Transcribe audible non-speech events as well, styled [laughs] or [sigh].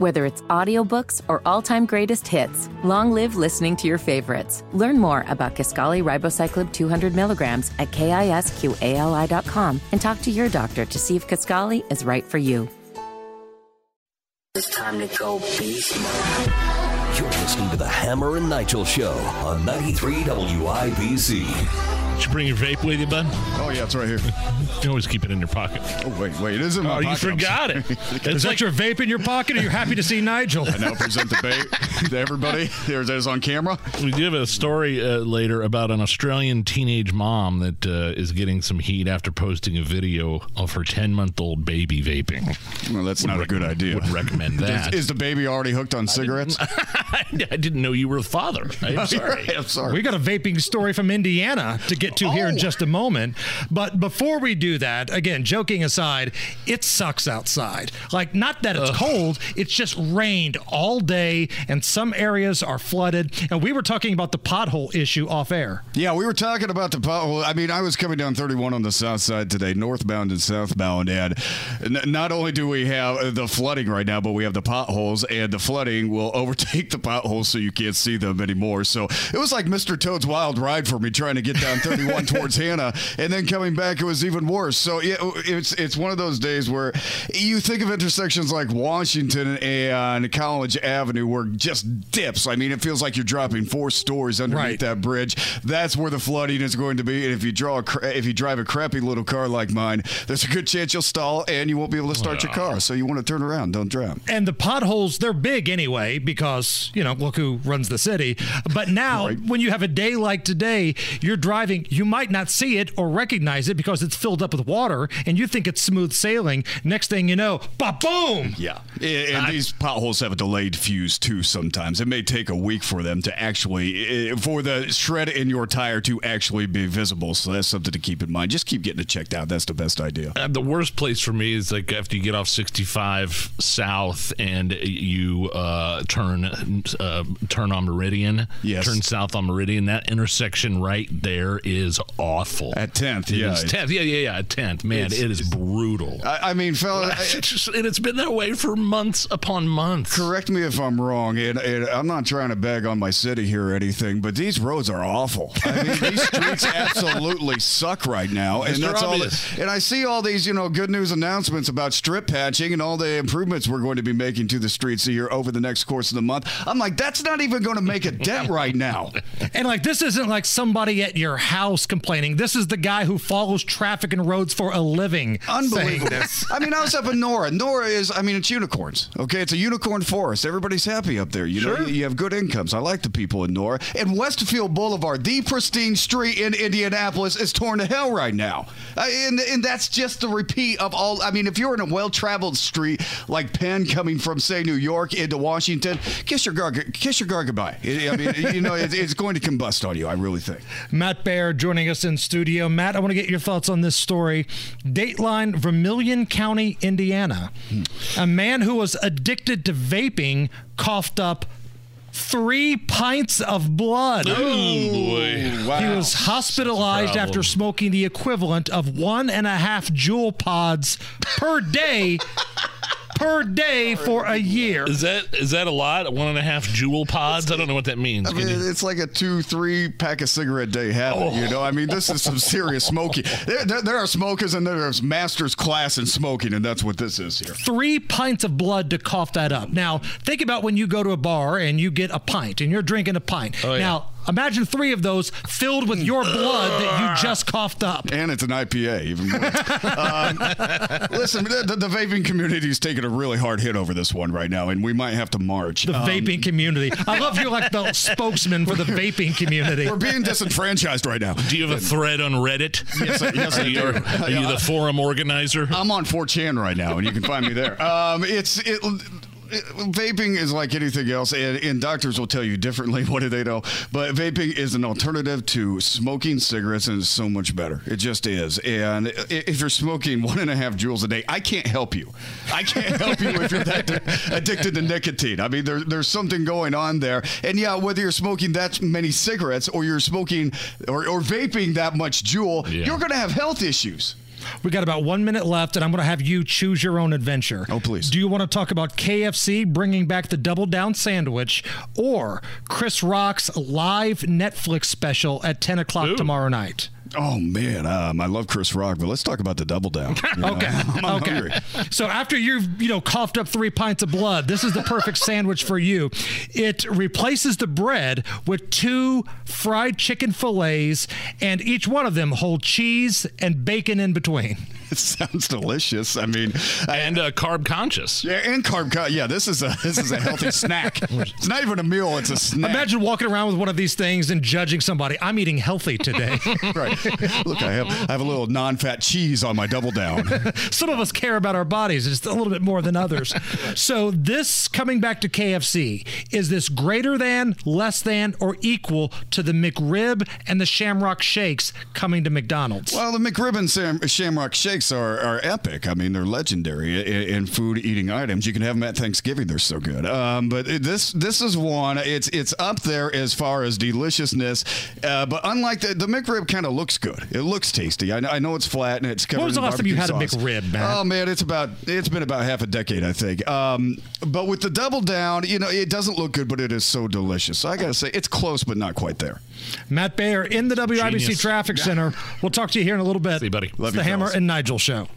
Whether it's audiobooks or all-time greatest hits, long live listening to your favorites. Learn more about Kisqali Ribociclib 200 milligrams at kisqali.com and talk to your doctor to see if Kisqali is right for you. It's time to go beast mode. You're listening to the Hammer and Nigel Show on 93 WIBC. Did you bring your vape with you, bud? Oh yeah, it's right here. [laughs] You can always keep it in your pocket. Oh wait, wait, it is in my Oh, you pocket. I'm forgot sorry. it. [laughs] Is It's that your vape in your pocket, Are you're happy to see Nigel? I now present the vape to everybody. [laughs] There's that is on camera. we do have a story uh, later about an Australian teenage mom that uh, is getting some heat after posting a video of her 10 month old baby vaping. Well, that's not a good idea. Would recommend that. Is, is the baby already hooked on cigarettes? I didn't know you were a father. I'm sorry. I'm sorry. We got a vaping story from Indiana to get to here in Oh. just a moment. But before we do that, again, joking aside, it sucks outside. Like, not that it's cold, it's just rained all day, and some areas are flooded. And we were talking about the pothole issue off air. Yeah, we were talking about the pothole. I mean, I was coming down 31 on the south side today, northbound and southbound, and n- not only do we have uh, the flooding right now, but we have the potholes, and the flooding will [laughs] overtake the potholes so you can't see them anymore. So it was like Mr. Toad's wild ride for me trying to get down 31 [laughs] towards Hanna, and then coming back, it was even worse. So yeah, it's it's one of those days where you think of intersections like Washington and College Avenue where just dips. I mean, it feels like you're dropping four stories underneath Right. that bridge. That's where the flooding is going to be. And if you draw, a cra- if you drive a crappy little car like mine, there's a good chance you'll stall and you won't be able to start your car. So you want to turn around, don't drown. And the potholes, they're big anyway because, you know, look who runs the city. But now, Right. when you have a day like today, you're driving, you might not see it or recognize it because it's filled up with water and you think it's smooth sailing. Next thing you know, ba boom! Yeah, and, and these potholes have a delayed fuse too. Sometimes it may take a week for them to actually, eh, for the shred in your tire to actually be visible. So that's something to keep in mind. Just keep getting it checked out. That's the best idea. Uh, the worst place for me is like after you get off 65 south and you uh, turn uh, turn on Meridian. Yes. Turn south on Meridian. That intersection right there is awful. At 10th, It yeah. is 10th. Yeah, yeah, yeah. At 10th. Man, It's- it is brutal. I, I mean, fella. It's and it's been that way for months upon months. Correct me if I'm wrong, and, and I'm not trying to bag on my city here or anything, but these roads are awful. I mean, these [laughs] streets absolutely suck right now, and Mr. that's all. Obvious. And I see all these, you know, good news announcements about strip patching and all the improvements we're going to be making to the streets here over the next course of the month. I'm like, that's not even going to make a dent right now. And like, this isn't like somebody at your house complaining. This is the guy who follows traffic and roads for a living. Unbelievable. I mean, I was up in Nora. Nora is, I mean, it's unicorns. Okay, it's a unicorn forest. Everybody's happy up there. You know, you, have good incomes. I like the people in Nora. And Westfield Boulevard, the pristine street in Indianapolis, is torn to hell right now. Uh, and and that's just a repeat of all. I mean, if you're in a well-traveled street like Penn, coming from say New York into Washington, kiss your gar, kiss your gar goodbye. I mean, you know, it, it's going to combust on you. I really think. Matt Baer joining us in studio. Matt, I want to get your thoughts on this story. Dateline, Vermilion County, Indiana. A man who was addicted to vaping coughed up three pints of blood. Oh boy. He was hospitalized after smoking the equivalent of one and a half Juul pods per day. Per day for a year. Is that is that a lot? One and a half Juul pods? I don't know what that means. I mean, you- it's like a two, three pack of cigarette day habit. You know, I mean, this is some serious smoking. There, there, there are smokers and there's masters class in smoking, and that's what this is here. three pints of blood to cough that up. Now, think about when you go to a bar and you get a pint and you're drinking a pint. Oh, yeah. Now, imagine three of those filled with your blood that you just coughed up. And it's an IPA, even more. [laughs] um, listen, the, the, the vaping community is taking a really hard hit over this one right now, and we might have to march. The Um, vaping community. I love you're like the [laughs] spokesman for the vaping community. We're being disenfranchised right now. do you have a thread on Reddit? Yes, I- yes, I are you, do. are you the forum organizer? I'm on 4chan right now, and you can find me there. Um, it's it, it- vaping is like anything else, and, and doctors will tell you differently. [laughs] What do they know? But vaping is an alternative to smoking cigarettes, and it's so much better. It just is. And if you're smoking one and a half Juuls a day, I can't help you. I can't help you if you're that addicted to nicotine. I mean, there, there's something going on there. And yeah, whether you're smoking that many cigarettes or you're smoking or, or vaping that much Juul, Yeah. you're going to have health issues. We got about one minute left, and I'm going to have you choose your own adventure. Oh, please. Do you want to talk about KFC bringing back the Double Down sandwich, or Chris Rock's live Netflix special at 10 o'clock Ooh. tomorrow night? Oh man, um, I love Chris Rock, but let's talk about the double down. [laughs] You know, Okay. [laughs] I'm okay. hungry. So after you've you know coughed up three pints of blood, this is the perfect [laughs] sandwich for you. It replaces the bread with two fried chicken fillets, and each one of them hold cheese and bacon in between. [laughs] It sounds delicious. I mean, And uh, carb conscious. yeah, and carb cut. Yeah, this is a this is a healthy [laughs] snack. It's not even a meal; it's a snack. Imagine walking around with one of these things and judging somebody. I'm eating healthy today. [laughs] right. Look, I have I have a little non-fat cheese on my double down. Some of us care about our bodies just a little bit more than others. so this coming back to KFC is this greater than, less than, or equal to the McRib and the Shamrock Shakes coming to McDonald's? Well, the McRib and Sam, Shamrock shakes are, are epic. I mean, they're legendary in, in food eating items. You can have them at Thanksgiving; they're so good. Um, but this this is one. It's it's up there as far as deliciousness. Uh, but unlike the the McRib, kind of looks good. It looks tasty. I, know- I know it's flat and it's covered. When was the last time you barbecue had a sauce. McRib, Matt? Oh man, it's about it's been about half a decade, I think. Um, but with the double down, you know, it doesn't look good, but it is so delicious. So I gotta say, it's close, but not quite there. Matt Bayer in the WIBC Genius. Traffic Center. We'll talk to you here in a little bit. See you, buddy. It's Love the you, Hammer and Nigel Show.